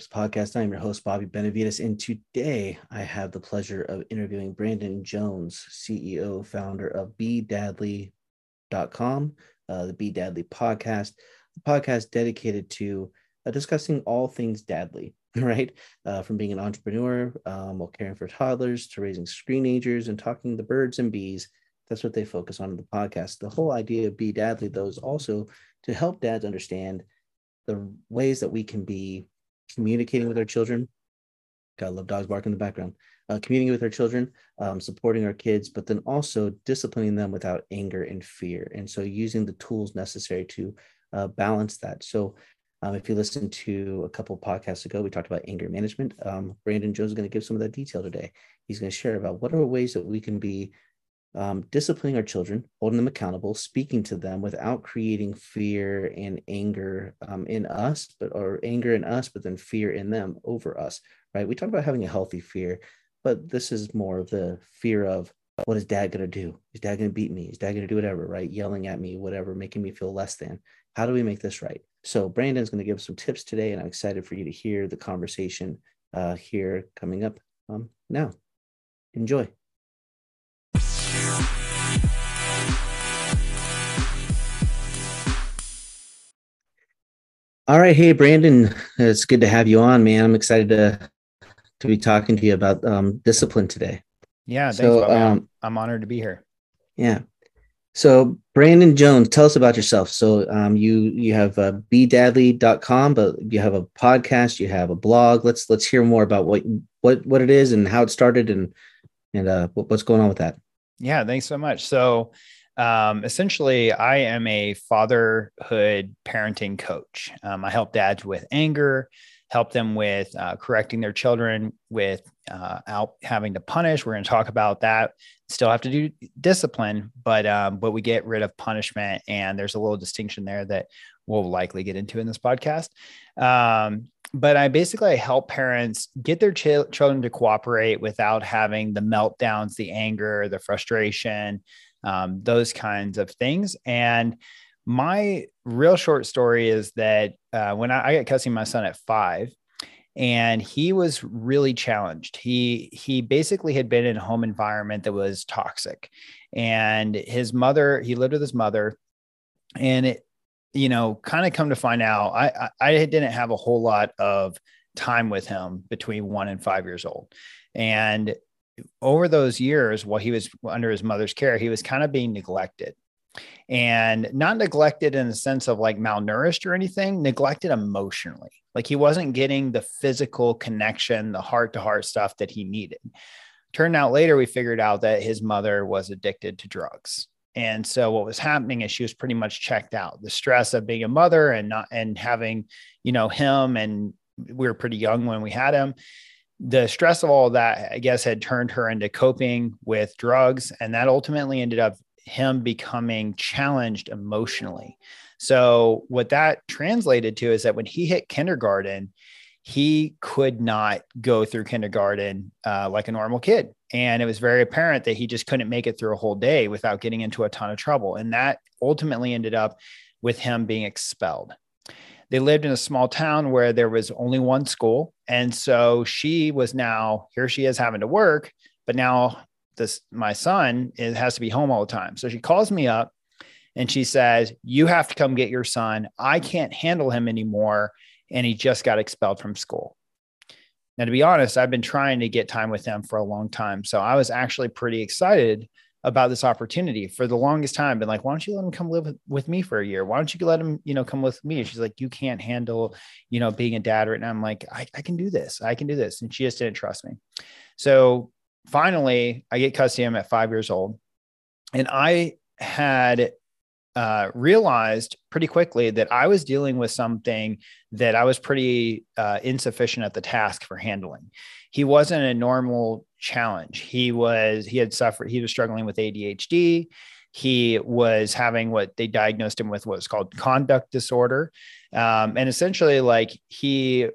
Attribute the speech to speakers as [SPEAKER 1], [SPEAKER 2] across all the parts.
[SPEAKER 1] Purpose podcast. I'm your host, Bobby Benavides, and today I have the pleasure of interviewing Brandon Jones, CEO, founder of BeDadly.com, uh, the Be Dadly podcast, the podcast dedicated to uh, discussing all things dadly, right? Uh, from being an entrepreneur um, while caring for toddlers to raising screenagers and talking to birds and bees. That's what they focus on in the podcast. The whole idea of Be Dadly, though, is also to help dads understand the ways that we can be communicating with our children. God, love dogs barking in the background. Uh, communicating with our children, um, supporting our kids, but then also disciplining them without anger and fear. And so using the tools necessary to uh, balance that. So um, if you listen to a couple podcasts ago, we talked about anger management. Um, Brandon Jones is going to give some of that detail today. He's going to share about what are ways that we can be um, disciplining our children, holding them accountable, speaking to them without creating fear and anger um, in us, but or anger in us, but then fear in them over us. Right? We talk about having a healthy fear, but this is more of the fear of what is dad going to do? Is dad going to beat me? Is dad going to do whatever? Right? Yelling at me, whatever, making me feel less than. How do we make this right? So Brandon's going to give some tips today, and I'm excited for you to hear the conversation uh, here coming up um, now. Enjoy. All right, hey Brandon, it's good to have you on, man. I'm excited to to be talking to you about um, discipline today.
[SPEAKER 2] Yeah, thanks, so, um, I'm honored to be here.
[SPEAKER 1] Yeah. So Brandon Jones, tell us about yourself. So um, you you have uh, bedadly.com, but you have a podcast, you have a blog. Let's let's hear more about what what what it is and how it started and and uh, what's going on with that.
[SPEAKER 2] Yeah, thanks so much. So um, essentially, I am a fatherhood parenting coach. Um, I help dads with anger, help them with uh, correcting their children with uh, having to punish. We're going to talk about that. Still have to do discipline, but um, but we get rid of punishment, and there's a little distinction there that we'll likely get into in this podcast. Um, but I basically help parents get their ch- children to cooperate without having the meltdowns, the anger, the frustration, um, those kinds of things. And my real short story is that uh, when I, I got cussing my son at five, and he was really challenged. He he basically had been in a home environment that was toxic, and his mother. He lived with his mother, and it, you know, kind of come to find out, I I didn't have a whole lot of time with him between one and five years old, and over those years while he was under his mother's care, he was kind of being neglected and not neglected in the sense of like malnourished or anything, neglected emotionally. Like he wasn't getting the physical connection, the heart to heart stuff that he needed. Turned out later, we figured out that his mother was addicted to drugs. And so what was happening is she was pretty much checked out. The stress of being a mother and not and having, you know, him and we were pretty young when we had him the stress of all of that, I guess, had turned her into coping with drugs. And that ultimately ended up him becoming challenged emotionally. So, what that translated to is that when he hit kindergarten, he could not go through kindergarten uh, like a normal kid. And it was very apparent that he just couldn't make it through a whole day without getting into a ton of trouble. And that ultimately ended up with him being expelled they lived in a small town where there was only one school. And so she was now, here she is having to work, but now this, my son it has to be home all the time. So she calls me up and she says, You have to come get your son. I can't handle him anymore. And he just got expelled from school. Now, to be honest, I've been trying to get time with him for a long time. So I was actually pretty excited about this opportunity for the longest time been like why don't you let him come live with, me for a year? Why don't you let him you know come with me? And she's like you can't handle you know being a dad right now. I'm like I, I can do this. I can do this. And she just didn't trust me. So finally i get custody of him at five years old. And i had uh, realized pretty quickly that I was dealing with something that I was pretty uh, insufficient at the task for handling. He wasn't a normal challenge. He was, he had suffered, he was struggling with ADHD. He was having what they diagnosed him with what was called conduct disorder. Um, and essentially, like he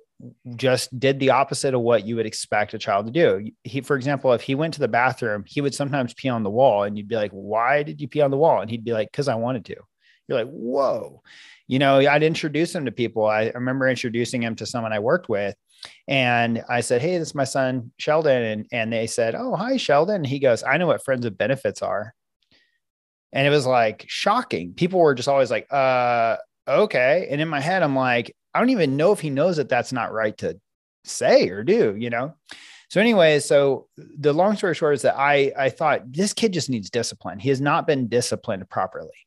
[SPEAKER 2] just did the opposite of what you would expect a child to do. He, for example, if he went to the bathroom, he would sometimes pee on the wall, and you'd be like, "Why did you pee on the wall?" And he'd be like, "Because I wanted to." you're like, whoa. You know, I'd introduce him to people. I remember introducing him to someone I worked with. And I said, Hey, this is my son, Sheldon. And, and they said, Oh, hi, Sheldon. And he goes, I know what friends with benefits are. And it was like shocking. People were just always like, uh, okay. And in my head, I'm like, I don't even know if he knows that that's not right to say or do, you know? So, anyway, so the long story short is that I I thought this kid just needs discipline. He has not been disciplined properly.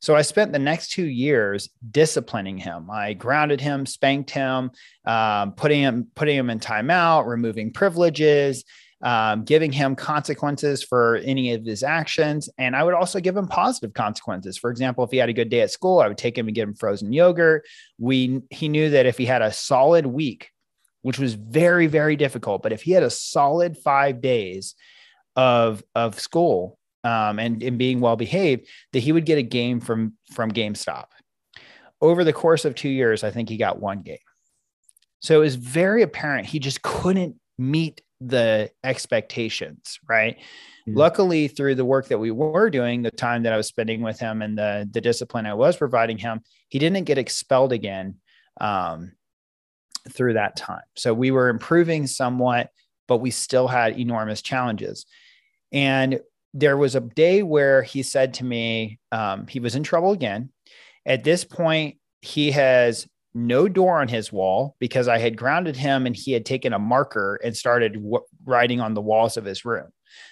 [SPEAKER 2] So I spent the next two years disciplining him. I grounded him, spanked him, um, putting him putting him in timeout, removing privileges, um, giving him consequences for any of his actions. And I would also give him positive consequences. For example, if he had a good day at school, I would take him and give him frozen yogurt. We he knew that if he had a solid week, which was very, very difficult, but if he had a solid five days of of school um, and, and being well behaved, that he would get a game from from GameStop. Over the course of two years, I think he got one game. So it was very apparent he just couldn't meet the expectations, right? Mm-hmm. Luckily, through the work that we were doing, the time that I was spending with him and the, the discipline I was providing him, he didn't get expelled again um, through that time. So we were improving somewhat, but we still had enormous challenges. And there was a day where he said to me, um, he was in trouble again. At this point, he has no door on his wall because I had grounded him and he had taken a marker and started w- writing on the walls of his room.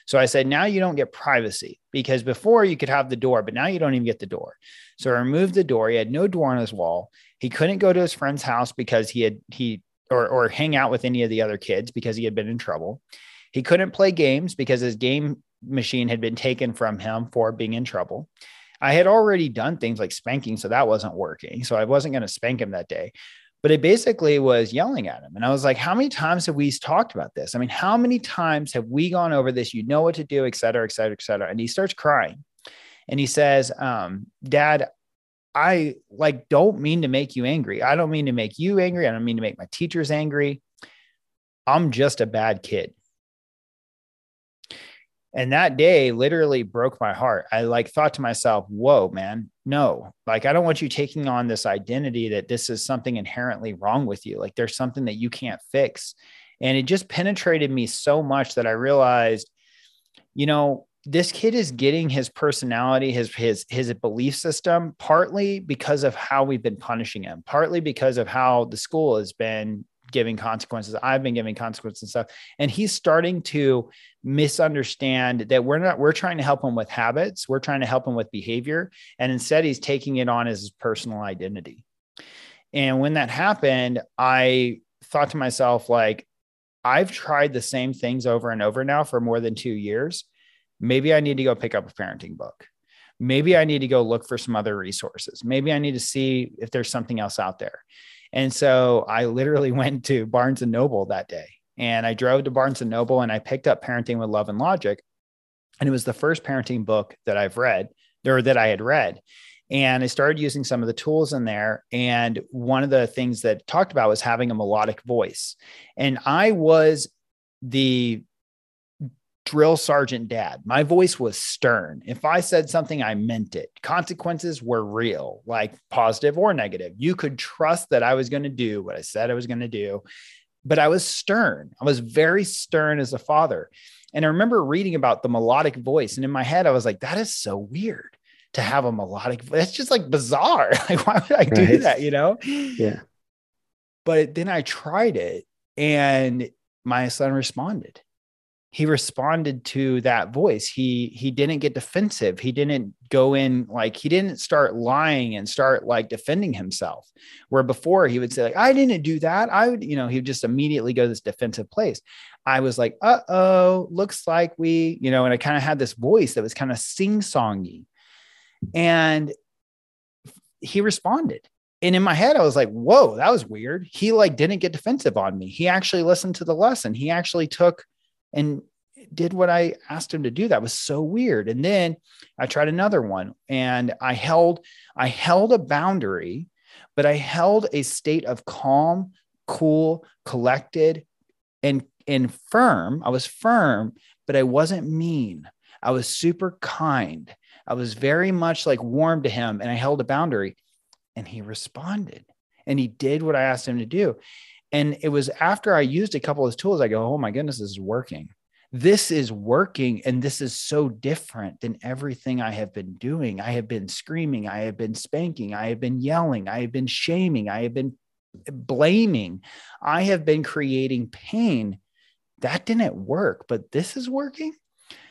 [SPEAKER 2] So I said, now you don't get privacy because before you could have the door, but now you don't even get the door. So I removed the door. He had no door on his wall. He couldn't go to his friend's house because he had, he, or, or hang out with any of the other kids because he had been in trouble. He couldn't play games because his game machine had been taken from him for being in trouble. I had already done things like spanking, so that wasn't working. So I wasn't going to spank him that day. But it basically was yelling at him. And I was like, how many times have we talked about this? I mean, how many times have we gone over this? You know what to do, et cetera, et cetera, et cetera. And he starts crying. And he says, um, Dad, I like don't mean to make you angry. I don't mean to make you angry. I don't mean to make my teachers angry. I'm just a bad kid. And that day literally broke my heart. I like thought to myself, whoa, man, no, like I don't want you taking on this identity that this is something inherently wrong with you. Like there's something that you can't fix. And it just penetrated me so much that I realized, you know, this kid is getting his personality, his his his belief system partly because of how we've been punishing him, partly because of how the school has been giving consequences. I've been giving consequences and stuff. And he's starting to misunderstand that we're not, we're trying to help him with habits. We're trying to help him with behavior. And instead, he's taking it on as his personal identity. And when that happened, I thought to myself, like, I've tried the same things over and over now for more than two years. Maybe I need to go pick up a parenting book. Maybe I need to go look for some other resources. Maybe I need to see if there's something else out there. And so I literally went to Barnes and Noble that day and I drove to Barnes and Noble and I picked up Parenting with Love and Logic. And it was the first parenting book that I've read or that I had read. And I started using some of the tools in there. And one of the things that talked about was having a melodic voice. And I was the drill sergeant dad. My voice was stern. If I said something, I meant it. Consequences were real, like positive or negative. You could trust that I was going to do what I said I was going to do. But I was stern. I was very stern as a father. And I remember reading about the melodic voice. And in my head, I was like, that is so weird to have a melodic voice. It's just like bizarre. Like, why would I do right. that? You know?
[SPEAKER 1] Yeah.
[SPEAKER 2] But then I tried it and my son responded he responded to that voice. He he didn't get defensive. He didn't go in like he didn't start lying and start like defending himself. Where before he would say like i didn't do that. I would you know he would just immediately go this defensive place. I was like uh-oh looks like we you know and i kind of had this voice that was kind of sing-songy. And he responded. And in my head i was like whoa that was weird. He like didn't get defensive on me. He actually listened to the lesson. He actually took and did what I asked him to do. That was so weird. And then I tried another one and I held I held a boundary, but I held a state of calm, cool, collected and and firm. I was firm, but I wasn't mean. I was super kind. I was very much like warm to him and I held a boundary and he responded and he did what I asked him to do. And it was after I used a couple of tools, I go, oh my goodness, this is working. This is working. And this is so different than everything I have been doing. I have been screaming. I have been spanking. I have been yelling. I have been shaming. I have been blaming. I have been creating pain. That didn't work, but this is working.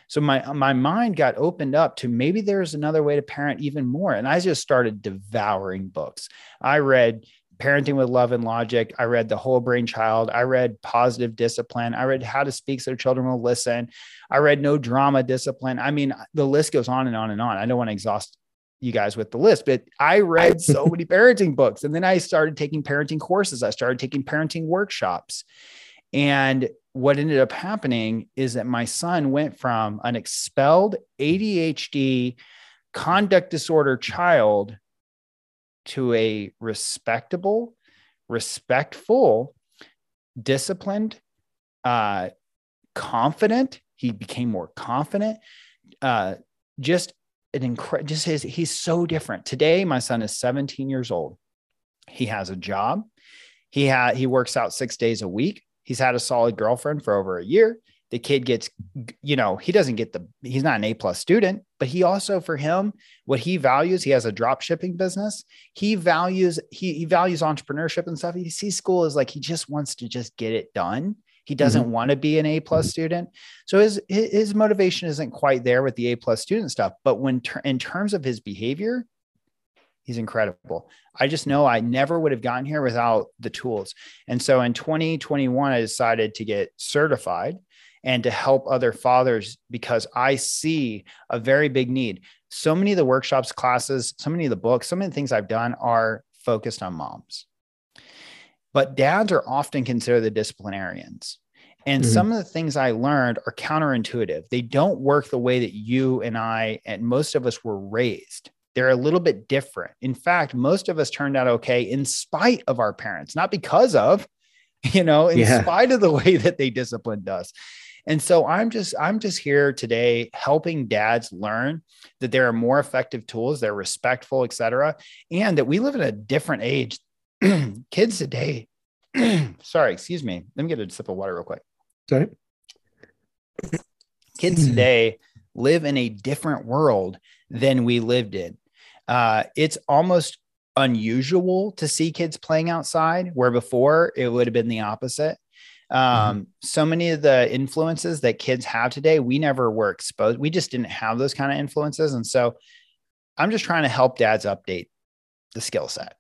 [SPEAKER 2] So my my mind got opened up to maybe there's another way to parent even more. And I just started devouring books. I read Parenting with Love and Logic. I read The Whole Brain Child. I read Positive Discipline. I read How to Speak So Children Will Listen. I read No Drama Discipline. I mean, the list goes on and on and on. I don't want to exhaust you guys with the list, but I read so many parenting books. And then I started taking parenting courses. I started taking parenting workshops. And what ended up happening is that my son went from an expelled ADHD conduct disorder child to a respectable, respectful, disciplined, uh, confident. He became more confident. Uh, just an incredible, just his, he's so different. Today, my son is 17 years old. He has a job. He had he works out six days a week. He's had a solid girlfriend for over a year the kid gets you know he doesn't get the he's not an a plus student but he also for him what he values he has a drop shipping business. He values he, he values entrepreneurship and stuff. He sees school as like he just wants to just get it done. He doesn't mm-hmm. want to be an a plus student. So his his motivation isn't quite there with the a plus student stuff. But when ter- in terms of his behavior he's incredible. I just know i never would have gotten here without the tools. And so in 2021 i decided to get certified and to help other fathers because I see a very big need. So many of the workshops, classes, so many of the books, so many things I've done are focused on moms. But dads are often considered the disciplinarians. And mm-hmm. some of the things I learned are counterintuitive. They don't work the way that you and I and most of us were raised. They're a little bit different. In fact, most of us turned out okay in spite of our parents, not because of, you know, in yeah. spite of the way that they disciplined us. And so I'm just I'm just here today helping dads learn that there are more effective tools, they're respectful, et cetera, and that we live in a different age. Kids today, sorry, excuse me. Let me get a sip of water real quick.
[SPEAKER 1] Sorry.
[SPEAKER 2] Kids today live in a different world than we lived in. Uh, it's almost unusual to see kids playing outside, where before it would have been the opposite. Mm-hmm. Um, mm-hmm. So many of the influences that kids have today, we never were exposed. We just didn't have those kind of influences. And so I'm just trying to help dads update the skill set.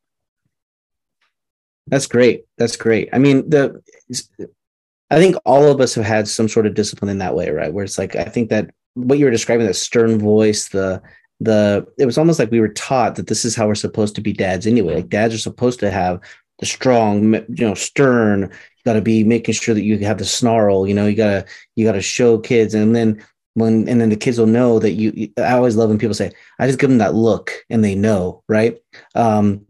[SPEAKER 1] That's great. That's great. I mean, the I think all of us have had some sort of discipline in that way, right? Where it's like I think that what you were describing, that stern voice, the the it was almost like we were taught that this is how we're supposed to be dads anyway. Like dads are supposed to have the strong, you know, stern, got to be making sure that you have the snarl you know you gotta you gotta show kids. And then when and then the kids will know that you i always love when people say i just give them that look and they know right? Um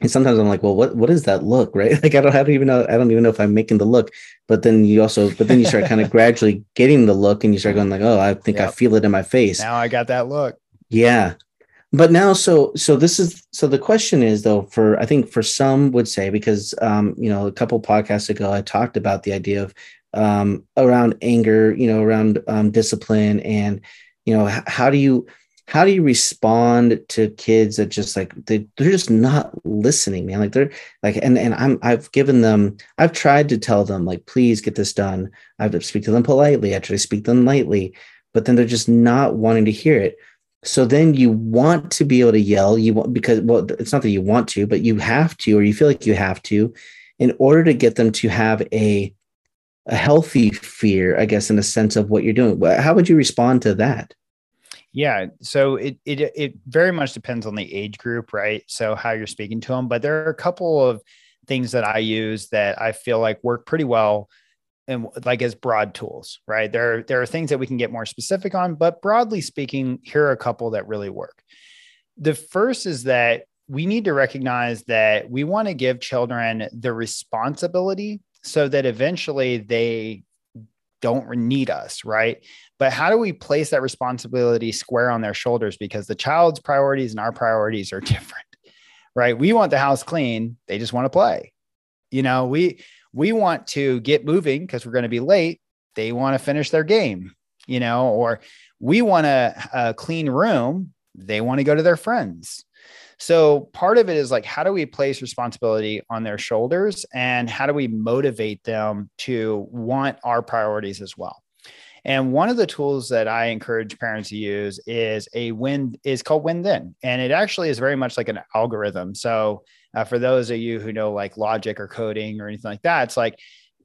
[SPEAKER 1] and sometimes i'm like well what what is that look? Right? Like i don't, I don't even know i don't even know if i'm making the look. But then you also but then you start kind of gradually getting the look and you start going like oh i think yep. i feel it in my face.
[SPEAKER 2] Now i got that look.
[SPEAKER 1] Yeah but now so so this is so the question is though for i think for some would say because um you know a couple podcasts ago i talked about the idea of um around anger you know around um discipline and you know h- how do you how do you respond to kids that just like they, they're just not listening man? Like they're like and and i'm i've given them i've tried to tell them like please get this done. I have to speak to them politely i try to speak to them lightly but then they're just not wanting to hear it so then you want to be able to yell you want because well it's not that you want to but you have to or you feel like you have to in order to get them to have a a healthy fear i guess in a sense of what you're doing. How would you respond to that?
[SPEAKER 2] Yeah so it it it very much depends on the age group right? So how you're speaking to them but there are a couple of things that i use that i feel like work pretty well and like as broad tools, right? There, there are things that we can get more specific on, but broadly speaking, here are a couple that really work. The first is that we need to recognize that we want to give children the responsibility so that eventually they don't need us, right? But how do we place that responsibility square on their shoulders? Because the child's priorities and our priorities are different, right? We want the house clean, they just want to play. You know, we we want to get moving because we're going to be late. They want to finish their game, you know, or we want a, a clean room. They want to go to their friends. So part of it is like, how do we place responsibility on their shoulders and how do we motivate them to want our priorities as well? And one of the tools that I encourage parents to use is a win is called when then. And it actually is very much like an algorithm. So uh, for those of you who know like logic or coding or anything like that, it's like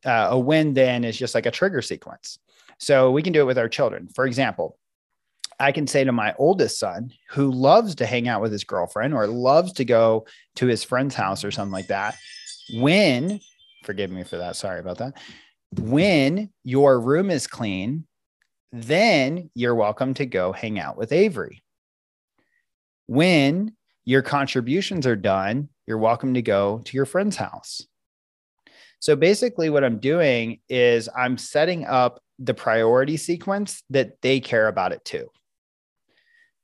[SPEAKER 2] uh, a when then is just like a trigger sequence. So we can do it with our children. For example, I can say to my oldest son who loves to hang out with his girlfriend or loves to go to his friend's house or something like that, when, forgive me for that, sorry about that, when your room is clean, then you're welcome to go hang out with Avery. When your contributions are done, you're welcome to go to your friend's house. So basically, what I'm doing is I'm setting up the priority sequence that they care about it too.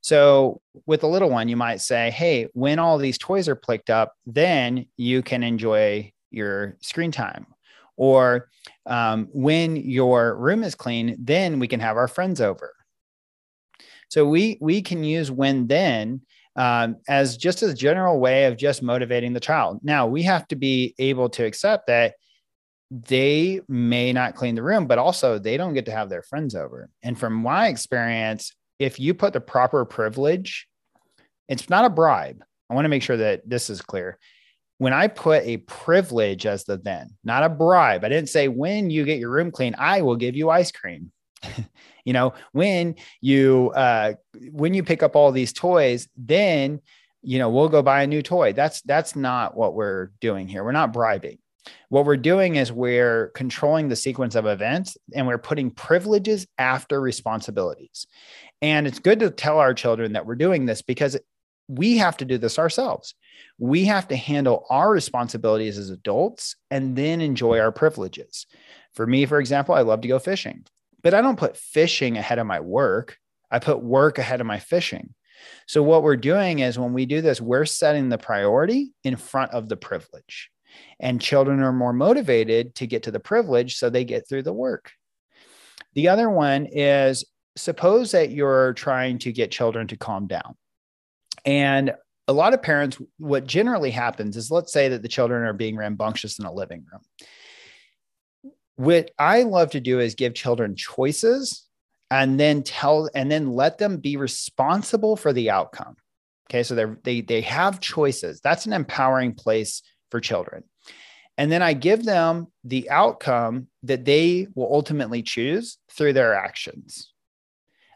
[SPEAKER 2] So with a little one, you might say, Hey, when all these toys are picked up, then you can enjoy your screen time. Or um, when your room is clean, then we can have our friends over. So we we can use when then um, as just a general way of just motivating the child. Now we have to be able to accept that they may not clean the room, but also they don't get to have their friends over. And from my experience, if you put the proper privilege, it's not a bribe. I want to make sure that this is clear. When I put a privilege as the then, not a bribe, I didn't say when you get your room clean, I will give you ice cream. you know, when you uh when you pick up all these toys, then you know, we'll go buy a new toy. That's that's not what we're doing here. We're not bribing. What we're doing is we're controlling the sequence of events and we're putting privileges after responsibilities. And it's good to tell our children that we're doing this because we have to do this ourselves. We have to handle our responsibilities as adults and then enjoy our privileges. For me, for example, I love to go fishing, but I don't put fishing ahead of my work. I put work ahead of my fishing. So, what we're doing is when we do this, we're setting the priority in front of the privilege. And children are more motivated to get to the privilege so they get through the work. The other one is suppose that you're trying to get children to calm down. And a lot of parents, what generally happens is let's say that the children are being rambunctious in a living room. What I love to do is give children choices and then tell and then let them be responsible for the outcome. Okay, so they they they have choices. That's an empowering place for children. And then I give them the outcome that they will ultimately choose through their actions.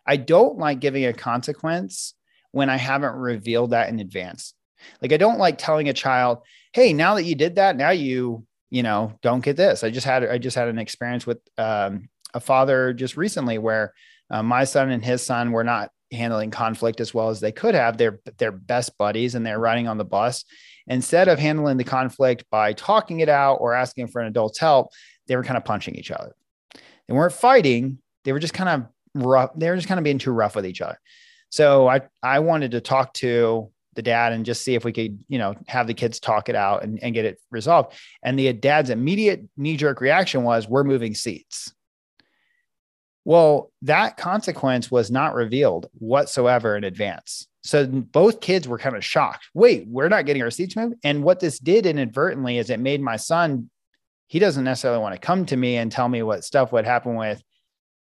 [SPEAKER 2] I don't like giving a consequence when I haven't revealed that in advance. Like I don't like telling a child, "Hey, now that you did that, now you, you know, don't get this." I just had I just had an experience with um, a father just recently where uh, my son and his son were not handling conflict as well as they could have. They're they're best buddies and they're riding on the bus. Instead of handling the conflict by talking it out or asking for an adult's help, they were kind of punching each other. They weren't fighting. They were just kind of rough. They were just kind of being too rough with each other. So I I wanted to talk to the dad and just see if we could, you know, have the kids talk it out and, and get it resolved. And the dad's immediate knee jerk reaction was, "We're moving seats." Well, that consequence was not revealed whatsoever in advance. So both kids were kind of shocked. Wait, we're not getting our seats moved. And what this did inadvertently is it made my son, he doesn't necessarily want to come to me and tell me what stuff would happen with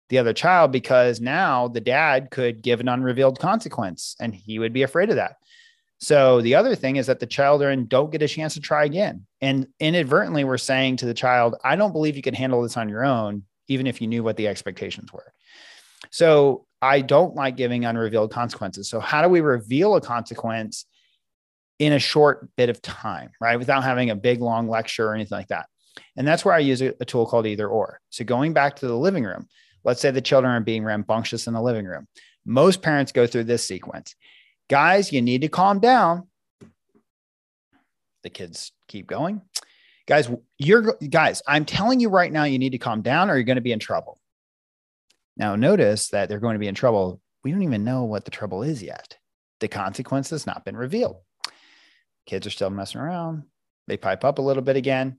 [SPEAKER 2] the other child because now the dad could give an unrevealed consequence and he would be afraid of that. So the other thing is that the children don't get a chance to try again. And inadvertently, we're saying to the child, I don't believe you can handle this on your own, even if you knew what the expectations were. So I don't like giving unrevealed consequences. So, how do we reveal a consequence in a short bit of time, right? Without having a big, long lecture or anything like that. And that's where I use a, a tool called either or. So, going back to the living room, Let's say the children are being rambunctious in the living room. Most parents go through this sequence. Guys, you need to calm down. The kids keep going. Guys, you're guys, I'm telling you right now, you need to calm down or you're going to be in trouble. Now, notice that they're going to be in trouble. We don't even know what the trouble is yet. The consequence has not been revealed. Kids are still messing around. They pipe up a little bit again.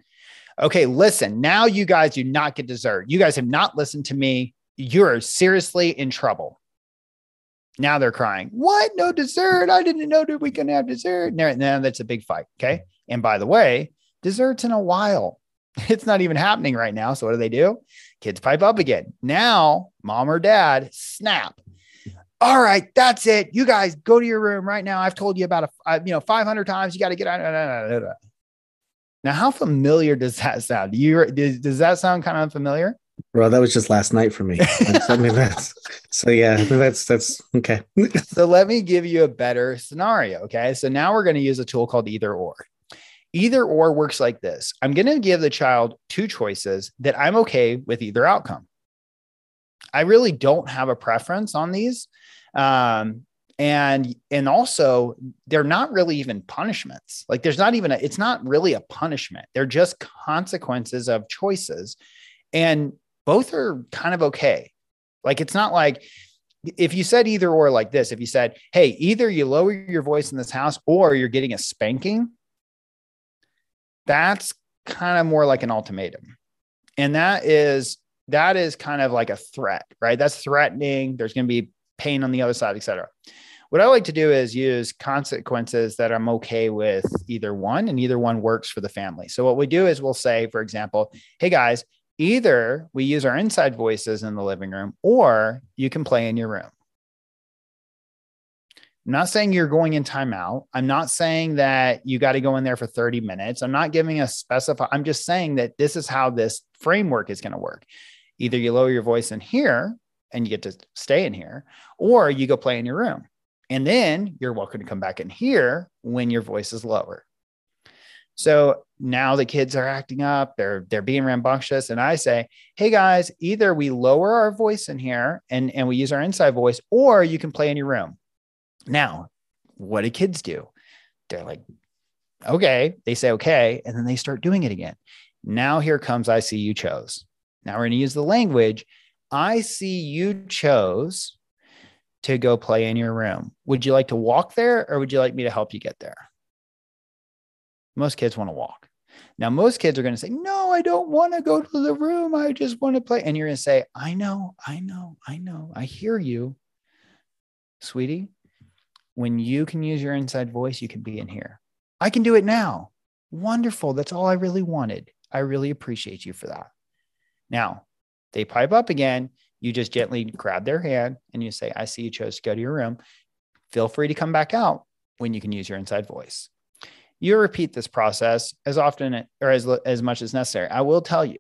[SPEAKER 2] Okay, listen, now you guys do not get dessert. You guys have not listened to me. You're seriously in trouble. Now they're crying. What? No dessert? I didn't know that we can have dessert. Now, now that's a big fight. Okay. And by the way, dessert's in a while. It's not even happening right now. So what do they do? Kids pipe up again. Now, mom or dad snap. All right, that's it. You guys go to your room right now. I've told you about a uh, you know 500 times. You got to get out. Now, how familiar does that sound? You does, does that sound kind of unfamiliar?
[SPEAKER 1] Bro, that was just last night for me. I mean, that's, so yeah, that's that's okay.
[SPEAKER 2] so let me give you a better scenario. Okay, so now we're going to use a tool called either or. Either or works like this. I'm going to give the child two choices that I'm okay with either outcome. I really don't have a preference on these. Um, and and also they're not really even punishments like there's not even a it's not really a punishment they're just consequences of choices and both are kind of okay. Like it's not like if you said either or like this, if you said, hey, either you lower your voice in this house or you're getting a spanking, that's kind of more like an ultimatum. And that is that is kind of like a threat, right? That's threatening. There's going to be pain on the other side, etc. What I like to do is use consequences that I'm okay with either one, and either one works for the family. So what we do is we'll say, for example, hey guys, either we use our inside voices in the living room or you can play in your room. I'm not saying you're going in timeout. I'm not saying that you got to go in there for 30 minutes. I'm not giving a specify. I'm just saying that this is how this framework is going to work. Either you lower your voice in here and you get to stay in here, or you go play in your room. And then you're welcome to come back in here when your voice is lower. So now the kids are acting up, they're they're being rambunctious. And I say, hey guys, either we lower our voice in here and, and we use our inside voice, or you can play in your room. Now, what do kids do? They're like, okay, they say okay, and then they start doing it again. Now here comes I see you chose. Now we're going to use the language. I see you chose to go play in your room. Would you like to walk there or would you like me to help you get there? Most kids want to walk. Now, most kids are going to say, No, I don't want to go to the room. I just want to play. And you're going to say, I know, I know, I know. I hear you. Sweetie, when you can use your inside voice, you can be in here. I can do it now. Wonderful. That's all I really wanted. I really appreciate you for that. Now, they pipe up again. You just gently grab their hand and you say, I see you chose to go to your room. Feel free to come back out when you can use your inside voice you repeat this process as often or as, as much as necessary. I will tell you,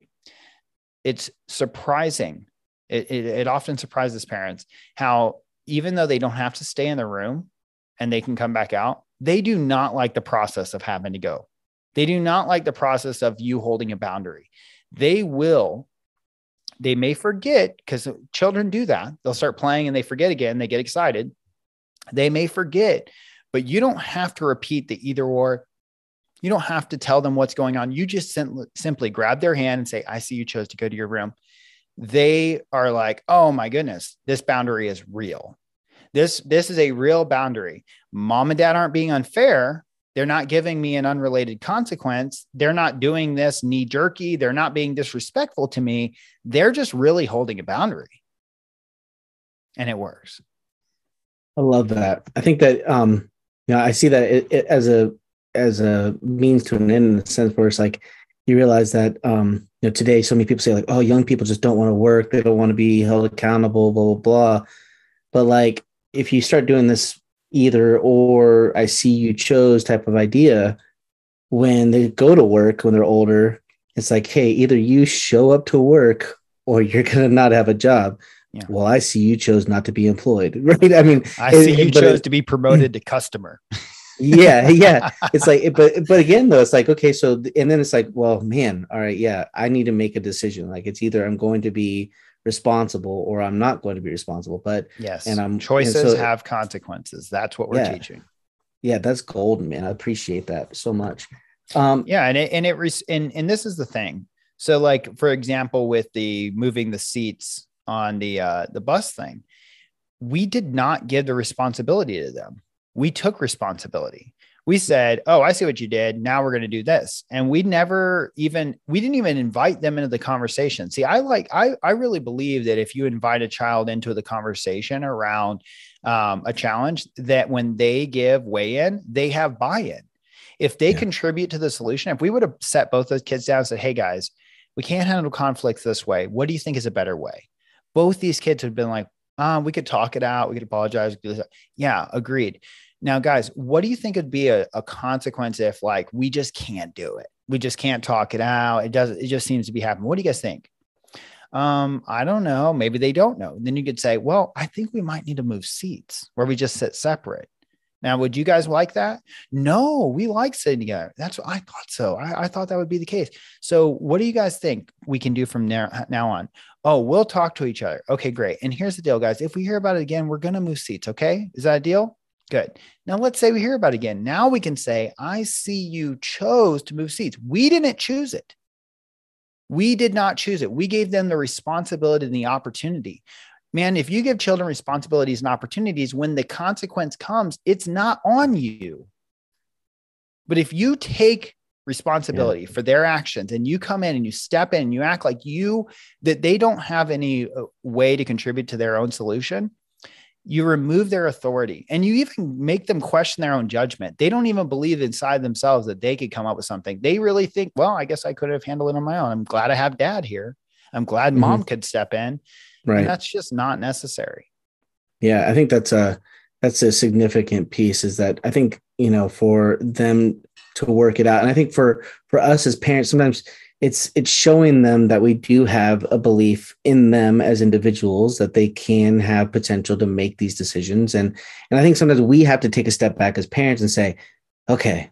[SPEAKER 2] it's surprising. It, it, it often surprises parents how, even though they don't have to stay in the room and they can come back out, they do not like the process of having to go. They do not like the process of you holding a boundary. They will, they may forget because children do that. They'll start playing and they forget again. They get excited. They may forget but you don't have to repeat the either or. You don't have to tell them what's going on. You just sim- simply grab their hand and say, I see you chose to go to your room. They are like, oh my goodness, this boundary is real. This, this is a real boundary. Mom and dad aren't being unfair. They're not giving me an unrelated consequence. They're not doing this knee jerky. They're not being disrespectful to me. They're just really holding a boundary. And it works.
[SPEAKER 1] I love that. I think that um, know, I see that it, it, as a as a means to an end in the sense where it's like you realize that um, you know today so many people say like, oh, young people just don't want to work, they don't want to be held accountable, blah blah blah. But like if you start doing this either or I see you chose type of idea, when they go to work when they're older, it's like, hey, either you show up to work or you're gonna not have a job. Yeah. Well, I see you chose not to be employed, right? I mean,
[SPEAKER 2] I see it, you chose it, to be promoted to customer.
[SPEAKER 1] yeah, yeah. It's like, but but again, though, it's like okay, so and then it's like, well, man, all right, yeah, I need to make a decision. Like it's either I'm going to be responsible or I'm not going to be responsible. But
[SPEAKER 2] yes, and I'm choices and so, have consequences. That's what we're
[SPEAKER 1] yeah,
[SPEAKER 2] teaching.
[SPEAKER 1] Yeah, that's golden, man. I appreciate that so much. Um,
[SPEAKER 2] yeah, and it and it and and this is the thing. So, like for example, with the moving the seats on the uh, the bus thing, we did not give the responsibility to them. We took responsibility. We said, "Oh, I see what you did. Now we're going to do this," and we never even we didn't even invite them into the conversation. See, I like I I really believe that if you invite a child into the conversation around um, a challenge, that when they give weigh in, they have buy in. If they yeah. contribute to the solution, if we would have set both those kids down and said, "Hey guys, we can't handle conflict this way. What do you think is a better way?" Both these kids have been like, um, we could talk it out. We could apologize. Yeah, agreed. Now, guys, what do you think would be a, a, consequence if like we just can't do it? We just can't talk it out. It does. It just seems to be happening. What do you guys think? Um, I don't know. Maybe they don't know. And then you could say, well, I think we might need to move seats where we just sit separate. Now, would you guys like that? No, we like sitting together. That's what I thought so. I, I, thought that would be the case. So, what do you guys think we can do from now, now on? Oh, we'll talk to each other. Okay, great. And here's the deal, guys. If we hear about it again, we're going to move seats. Okay. Is that a deal? Good. Now, let's say we hear about it again. Now we can say, I see you chose to move seats. We didn't choose it. We did not choose it. We gave them the responsibility and the opportunity man, if you give children responsibilities and opportunities, when the consequence comes, it's not on you. But if you take responsibility yeah. for their actions and you come in and you step in and you act like you that they don't have any uh, way to contribute to their own solution you remove their authority and you even make them question their own judgment they don't even believe inside themselves that they could come up with something they really think well i guess i could have handled it on my own i'm glad i have dad here i'm glad mm-hmm. mom could step in Right. And that's just not necessary.
[SPEAKER 1] Yeah, I think that's a that's a significant piece is that I think, you know, for them to work it out. And I think for for us as parents, sometimes it's it's showing them that we do have a belief in them as individuals that they can have potential to make these decisions and and i think sometimes we have to take a step back as parents and say okay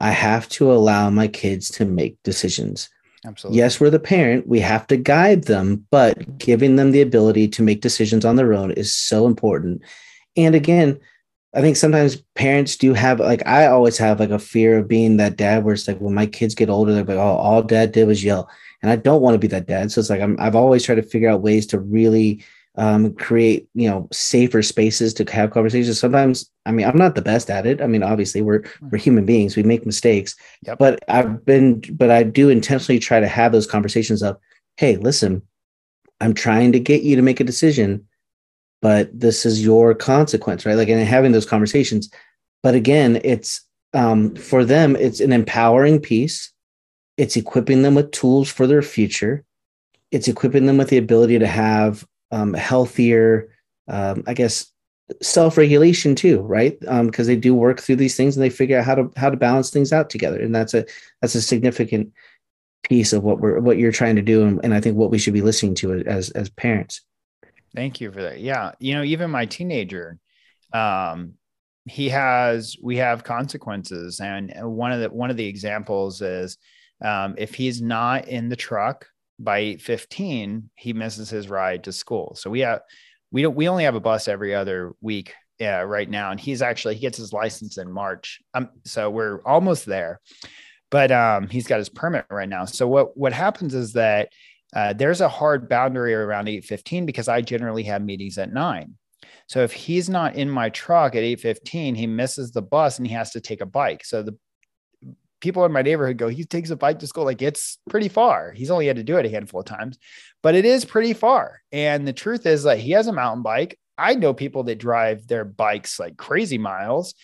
[SPEAKER 1] i have to allow my kids to make decisions
[SPEAKER 2] Absolutely.
[SPEAKER 1] Yes, we're the parent. We have to guide them, but giving them the ability to make decisions on their own is so important. And again, I think sometimes parents do have like I always have like a fear of being that dad where it's like when my kids get older, they're like, oh, all dad did was yell. And I don't want to be that dad. So it's like I'm, I've always tried to figure out ways to really um, create you know safer spaces to have conversations. Sometimes i mean i'm not the best at it. I mean obviously we're hmm. we're human beings. We make mistakes. Yep. but i've been but i do intentionally try to have those conversations of hey listen i'm trying to get you to make a decision but this is your consequence right? Like and having those conversations. But again it's um, for them it's an empowering piece. It's equipping them with tools for their future. It's equipping them with the ability to have um, healthier, um, I guess, self-regulation too, right? Because um, they do work through these things and they figure out how to how to balance things out together, and that's a that's a significant piece of what we're what you're trying to do, and, and I think what we should be listening to as as parents.
[SPEAKER 2] Thank you for that. Yeah, you know, even my teenager, um, he has we have consequences, and one of the one of the examples is um, if he's not in the truck by 8:15 he misses his ride to school. So we have we don't we only have a bus every other week uh, right now and he's actually he gets his license in March. Um so we're almost there. But um he's got his permit right now. So what what happens is that uh, there's a hard boundary around 8:15 because I generally have meetings at 9. So if he's not in my truck at 8:15, he misses the bus and he has to take a bike. So the people in my neighborhood go, he takes a bike to school. Like it's pretty far. He's only had to do it a handful of times, but it is pretty far. And the truth is like he has a mountain bike. I know people that drive their bikes like crazy miles.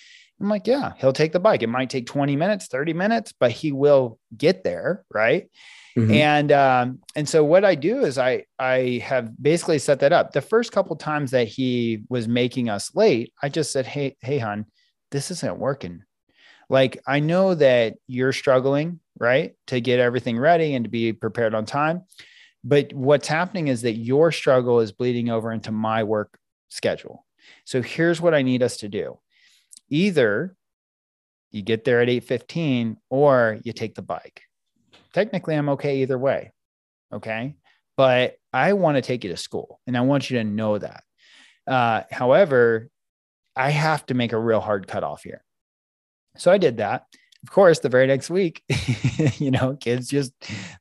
[SPEAKER 2] I'm like, yeah, he'll take the bike. It might take 20 minutes, 30 minutes, but he will get there. Right. Mm-hmm. And um, and so what I do is I I have basically set that up. The first couple times that he was making us late, I just said, Hey, hey, hon, this isn't working like I know that you're struggling, right, to get everything ready and to be prepared on time. But what's happening is that your struggle is bleeding over into my work schedule. So here's what I need us to do. Either you get there at 8:15 or you take the bike. Technically I'm okay either way. Okay? But I want to take you to school and I want you to know that. Uh, however, I have to make a real hard cutoff here. So I did that. Of course, the very next week, you know, kids just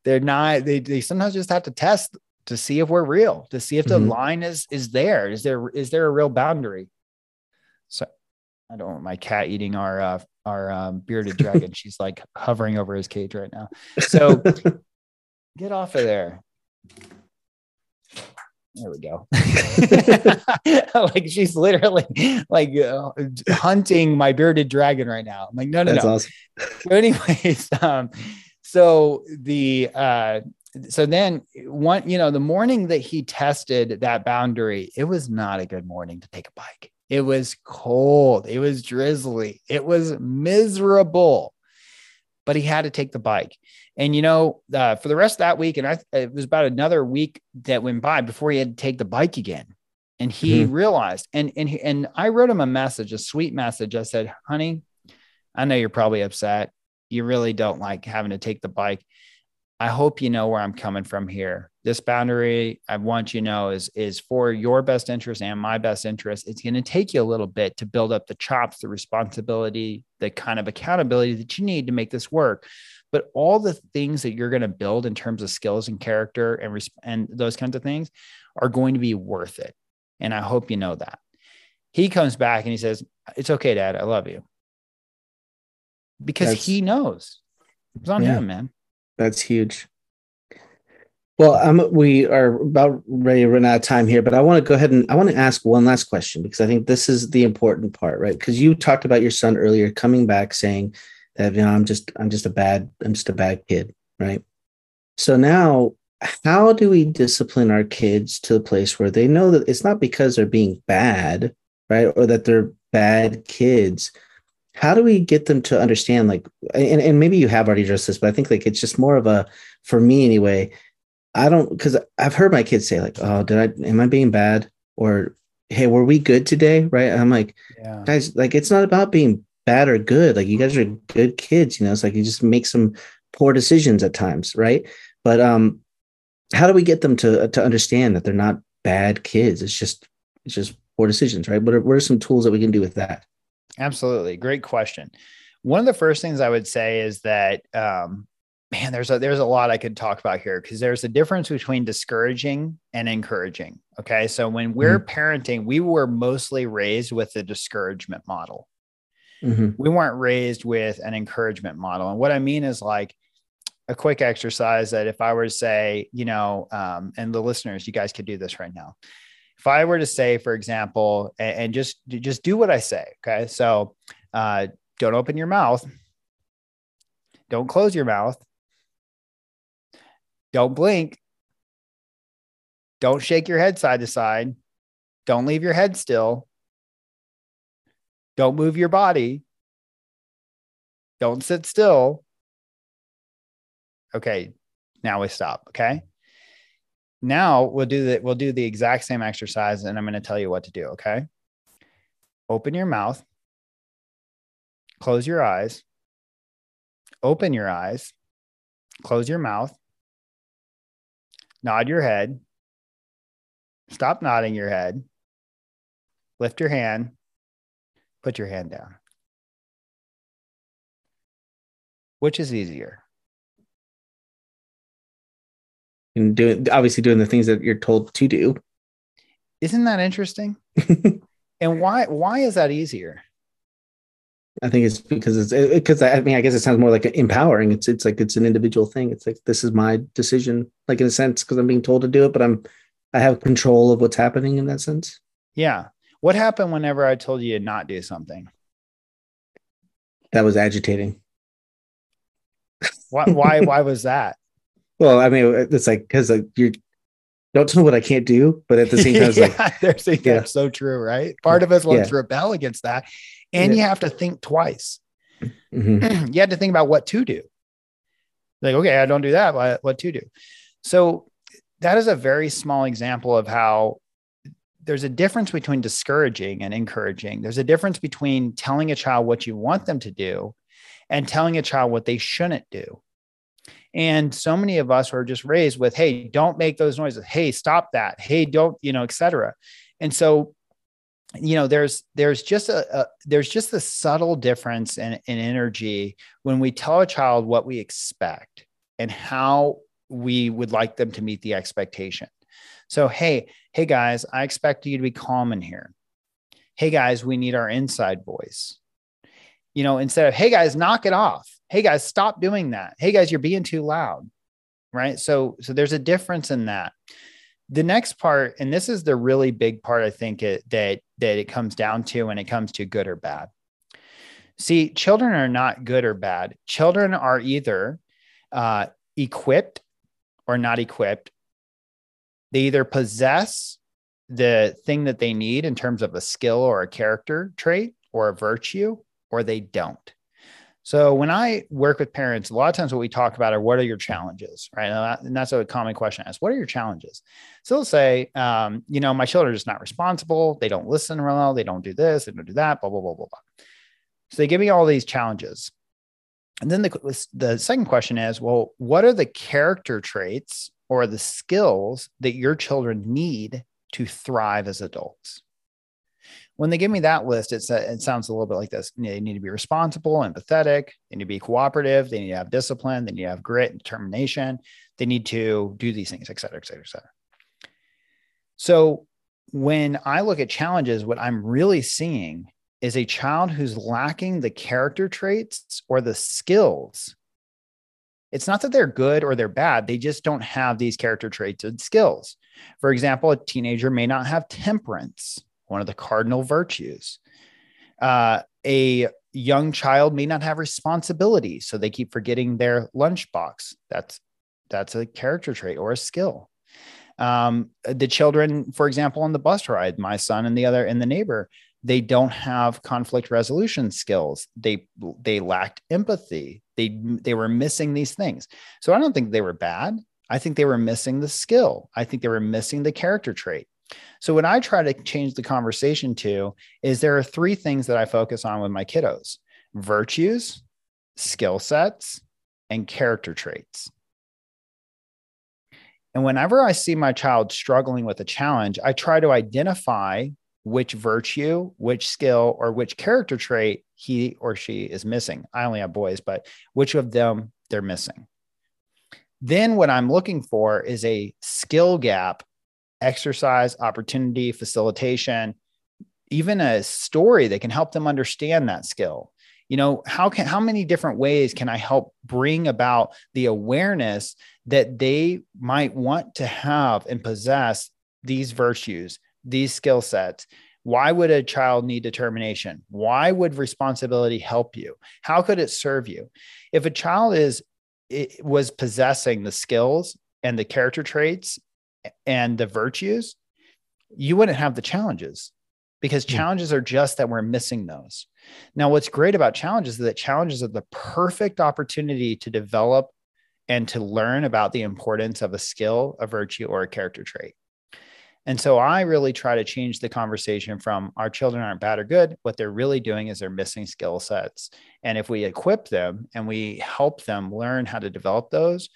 [SPEAKER 2] they're not they they sometimes just have to test to see if we're real, to see if the
[SPEAKER 1] Mhm.
[SPEAKER 2] line is is there. Is there is there a real boundary? So I don't want my cat eating our uh, our um, bearded dragon. She's like hovering over his cage right now. So get off of there. There we go. like she's literally like uh, hunting my bearded dragon right now. I'm like, no, no,
[SPEAKER 1] That's
[SPEAKER 2] no.
[SPEAKER 1] awesome.
[SPEAKER 2] So anyways, um, so the uh, so then one, you know, the morning that he tested that boundary, it was not a good morning to take a bike. It was cold. It was drizzly. It was miserable. But he had to take the bike. And you know, uh, for the rest of that week, and I, it was about another week that went by before he had to take the bike again. And he realized, and and he, and I wrote him a message, a sweet message. I said, "Honey, I know you're probably upset. You really don't like having to take the bike. I hope you know where I'm coming from here. This boundary I want you to know is is for your best interest and my best interest. It's going to take you a little bit to build up the chops, the responsibility, the kind of accountability that you need to make this work. But all the things that you're going to build in terms of skills and character and res- and those kinds of things are going to be worth it. And I hope you know that. He comes back and he says, "It's okay, Dad. I love you." Because
[SPEAKER 1] That's-
[SPEAKER 2] he knows. It's on
[SPEAKER 1] Yeah.
[SPEAKER 2] him, man.
[SPEAKER 1] That's huge. Well, um, we are about ready to run out of time here, but I want to go ahead and I want to ask one last question because I think this is the important part, right? Because you talked about your son earlier coming back saying that you know I'm just I'm just a bad I'm just a bad kid, right? So now, how do we discipline our kids to the place where they know that it's not because they're being bad, right, or that they're bad kids? How do we get them to understand, like, and, and maybe you have already addressed this, but I think like it's just more of a, for me anyway, I don't because I've heard my kids say like, "Oh, did I? Am I being bad?" Or, "Hey, were we good today?" Right? And I'm like,
[SPEAKER 2] Yeah.
[SPEAKER 1] guys, like it's not about being bad or good. Like you guys are good kids. You know, it's like you just make some poor decisions at times, right? But um, how do we get them to to understand that they're not bad kids? It's just it's just poor decisions, right? What are, what are some tools that we can do with that?
[SPEAKER 2] Absolutely. Great question. One of the first things I would say is that, um, man, there's a, there's a lot I could talk about here because there's a difference between discouraging and encouraging. Okay. So when we're parenting, we were mostly raised with the discouragement model.
[SPEAKER 1] Mhm.
[SPEAKER 2] We weren't raised with an encouragement model. And what I mean is like a quick exercise that if I were to say, you know, um, and the listeners, you guys could do this right now. If I were to say, for example, and, and just just do what I say, okay? So uh, don't open your mouth, don't close your mouth, don't blink, don't shake your head side to side, don't leave your head still, don't move your body, don't sit still. Okay, now we stop. Okay. Now we'll do the we'll do the exact same exercise, and I'm going to tell you what to do. Okay. Open your mouth, close your eyes, open your eyes, close your mouth, nod your head, stop nodding your head, lift your hand, put your hand down. Which is easier?
[SPEAKER 1] And doing obviously doing the things that you're told to do.
[SPEAKER 2] Isn't that interesting? and why why is that easier?
[SPEAKER 1] I think it's because it's because I mean I guess it sounds more like empowering. It's it's like it's an individual thing. It's like this is my decision, like in a sense, because I'm being told to do it, but I'm I have control of what's happening in that sense.
[SPEAKER 2] Yeah. What happened whenever I told you to not do something?
[SPEAKER 1] That was agitating.
[SPEAKER 2] Why why why was that?
[SPEAKER 1] Well, I mean, it's like because like you don't tell me what I can't do, but at the same time, it's like
[SPEAKER 2] yeah, there's a,
[SPEAKER 1] Yeah.
[SPEAKER 2] that's so true, right? Part of us wants
[SPEAKER 1] Yeah.
[SPEAKER 2] to rebel against that. And you have to think twice.
[SPEAKER 1] mhm,
[SPEAKER 2] you had to think about what to do. Like, okay, I don't do that. What, what to do? So that is a very small example of how there's a difference between discouraging and encouraging. There's a difference between telling a child what you want them to do and telling a child what they shouldn't do. And so many of us are just raised with, hey, don't make those noises. Hey, stop that. Hey, don't, you know, et cetera. And so you know there's there's just a, a there's just a subtle difference in, in energy when we tell a child what we expect and how we would like them to meet the expectation. So, hey, hey guys, I expect you to be calm in here. Hey guys, we need our inside voice. You know, instead of, hey guys, knock it off. Hey guys, stop doing that. Hey guys, you're being too loud. Right. So, so there's a difference in that. The next part, and this is the really big part, I think it, that that it comes down to when it comes to good or bad. See, children are not good or bad. Children are either uh, equipped or not equipped they either possess the thing that they need in terms of a skill or a character trait or a virtue, or they don't. So when I work with parents, a lot of times what we talk about are what are your challenges, right? And that's a common question I ask. What are your challenges? So they'll say, um, you know, my children are just not responsible. They don't listen well. They don't do this. They don't do that. Blah blah blah blah blah. So they give me all these challenges, and then the the second question is, well, what are the character traits or the skills that your children need to thrive as adults. When they give me that list, it's a, it sounds a little bit like this. They need to be responsible, empathetic. They need to be cooperative. They need to have discipline. They need to have grit and determination. They need to do these things, et cetera, et cetera, et cetera. So when I look at challenges, what I'm really seeing is a child who's lacking the character traits or the skills it's not that they're good or they're bad. They just don't have these character traits and skills. For example, a teenager may not have temperance, one of the cardinal virtues. Uh, a young child may not have responsibility, so they keep forgetting their lunchbox. That's that's a character trait or a skill. Um, the children, for example, on the bus ride, my son and the other and the neighbor, they don't have conflict resolution skills. They they lacked empathy. They they were missing these things. So i don't think they were bad. I think they were missing the skill. I think they were missing the character trait. So what i try to change the conversation to is there are three things that i focus on with my kiddos virtues skill sets and character traits. And whenever i see my child struggling with a challenge i try to identify which virtue, which skill, or which character trait he or she is missing. I only have boys, but which of them they're missing. Then what I'm looking for is a skill gap, exercise, opportunity, facilitation, even a story that can help them understand that skill. You know, how can how many different ways can I help bring about the awareness that they might want to have and possess these virtues these skill sets why would a child need determination? Why would responsibility help you? How could it serve you? If a child is was possessing the skills and the character traits and the virtues you wouldn't have the challenges because hmm. challenges are just that we're missing those. Now what's great about challenges is that challenges are the perfect opportunity to develop and to learn about the importance of a skill a virtue or a character trait and so I really try to change the conversation from our children aren't bad or good. What they're really doing is they're missing skill sets. And if we equip them and we help them learn how to develop those,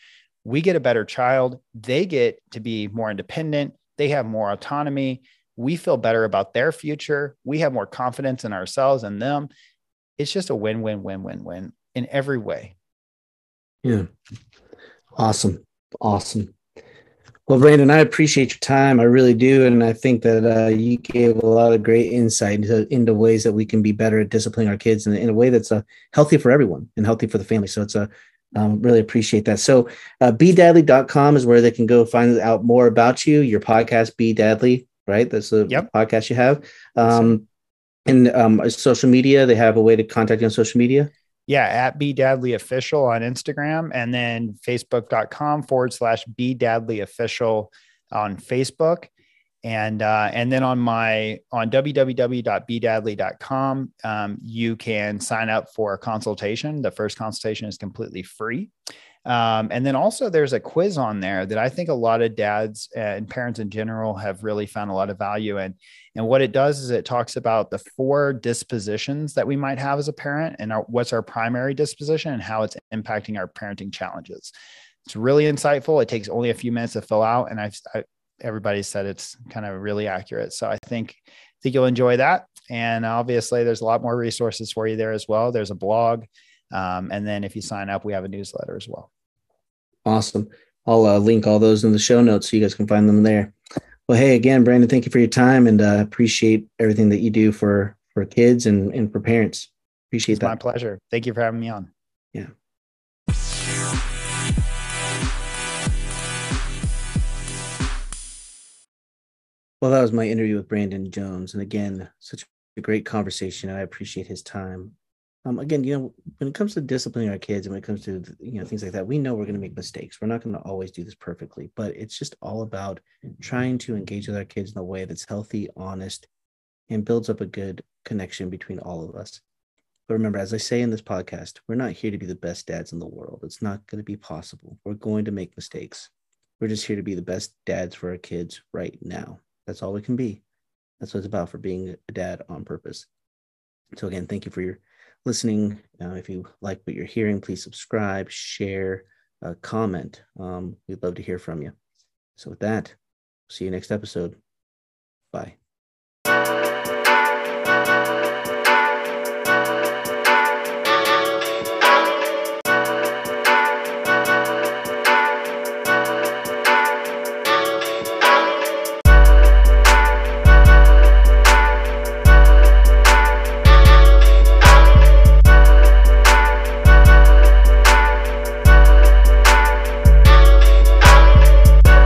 [SPEAKER 2] we get a better child. They get to be more independent. They have more autonomy. We feel better about their future. We have more confidence in ourselves and them. It's just a win, win, win, win, win in every way.
[SPEAKER 1] Yeah. Awesome. Awesome. Well, Brandon, I appreciate your time. I really do, and I think that uh, you gave a lot of great insight into, into, ways that we can be better at disciplining our kids in, in a way that's uh, healthy for everyone and healthy for the family. So it's a um, really appreciate that. So uh, bedadly.com is where they can go find out more about you, your podcast, Be Dadly, right? That's the yep. podcast you have. Um, and um, social media, they have a way to contact you on social media
[SPEAKER 2] yeah, at Be Dadly Official on Instagram and then facebook.com forward slash Be Dadly Official on Facebook. And uh, and then on my on www.bedadly.com, um, you can sign up for a consultation. The first consultation is completely free. Um, and then also there's a quiz on there that I think a lot of dads and parents in general have really found a lot of value in. And what it does is it talks about the four dispositions that we might have as a parent and our, what's our primary disposition and how it's impacting our parenting challenges. It's really insightful. It takes only a few minutes to fill out, and I've I, everybody said it's kind of really accurate. So I think I think you'll enjoy that. And obviously, there's a lot more resources for you there as well. There's a blog, um, and then if you sign up, we have a newsletter as well.
[SPEAKER 1] Awesome. I'll uh, link all those in the show notes so you guys can find them there. Well, hey, again, Brandon, thank you for your time and uh, appreciate everything that you do for for kids and, and for parents. Appreciate
[SPEAKER 2] it's
[SPEAKER 1] that.
[SPEAKER 2] My pleasure. Thank you for having me on.
[SPEAKER 1] Yeah. Well, that was my interview with Brandon Jones. And again, such a great conversation. I appreciate his time. Um, again, you know, when it comes to disciplining our kids and when it comes to, you know, things like that, we know we're going to make mistakes. We're not going to always do this perfectly, but it's just all about trying to engage with our kids in a way that's healthy, honest, and builds up a good connection between all of us. But remember, as I say in this podcast, we're not here to be the best dads in the world. It's not going to be possible. We're going to make mistakes. We're just here to be the best dads for our kids right now. That's all we can be. That's what it's about for being a dad on purpose. So, again, thank you for your listening. Uh, if you like what you're hearing, please subscribe, share, uh, comment. Um, we'd love to hear from you. So, with that, see you next episode. Bye.